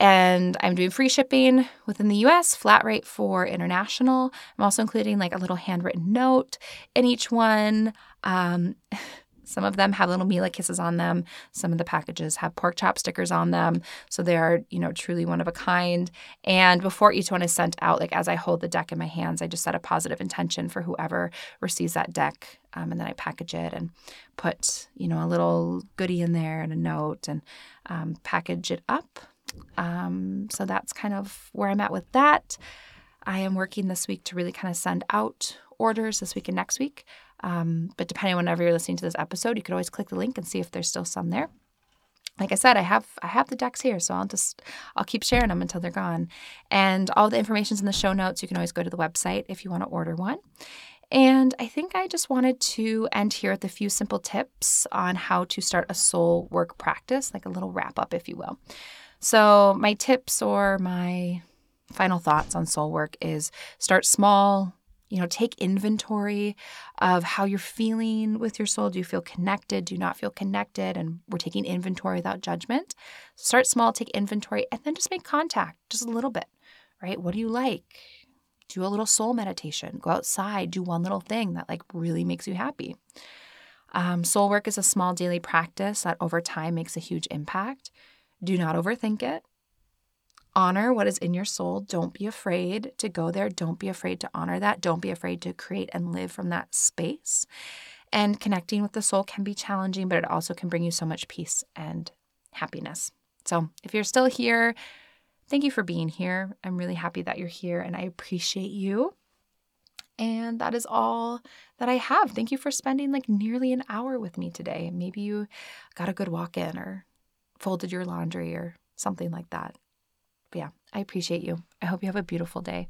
A: And I'm doing free shipping within the US, flat rate for international. I'm also including like a little handwritten note in each one. Um, some of them have little Mila kisses on them. Some of the packages have pork chop stickers on them. So they are, you know, truly one of a kind. And before each one is sent out, like as I hold the deck in my hands, I just set a positive intention for whoever receives that deck. Um, and then I package it and put, you know, a little goodie in there and a note and um, package it up um, so that's kind of where I'm at with that. I am working this week to really kind of send out orders this week and next week. Um, but depending on whenever you're listening to this episode, you could always click the link and see if there's still some there. Like I said, I have I have the decks here, so I'll just I'll keep sharing them until they're gone. And all the information's in the show notes. You can always go to the website if you want to order one. And I think I just wanted to end here with a few simple tips on how to start a soul work practice, like a little wrap up, if you will. So, my tips or my final thoughts on soul work is start small, you know, take inventory of how you're feeling with your soul. Do you feel connected? Do you not feel connected? And we're taking inventory without judgment. Start small, take inventory, and then just make contact just a little bit, right? What do you like? Do a little soul meditation. Go outside, do one little thing that like really makes you happy. Um, soul work is a small daily practice that over time makes a huge impact. Do not overthink it. Honor what is in your soul. Don't be afraid to go there. Don't be afraid to honor that. Don't be afraid to create and live from that space. And connecting with the soul can be challenging, but it also can bring you so much peace and happiness. So if you're still here, thank you for being here. I'm really happy that you're here and I appreciate you. And that is all that I have. Thank you for spending like nearly an hour with me today. Maybe you got a good walk in or folded your laundry or something like that. But yeah, I appreciate you. I hope you have a beautiful day.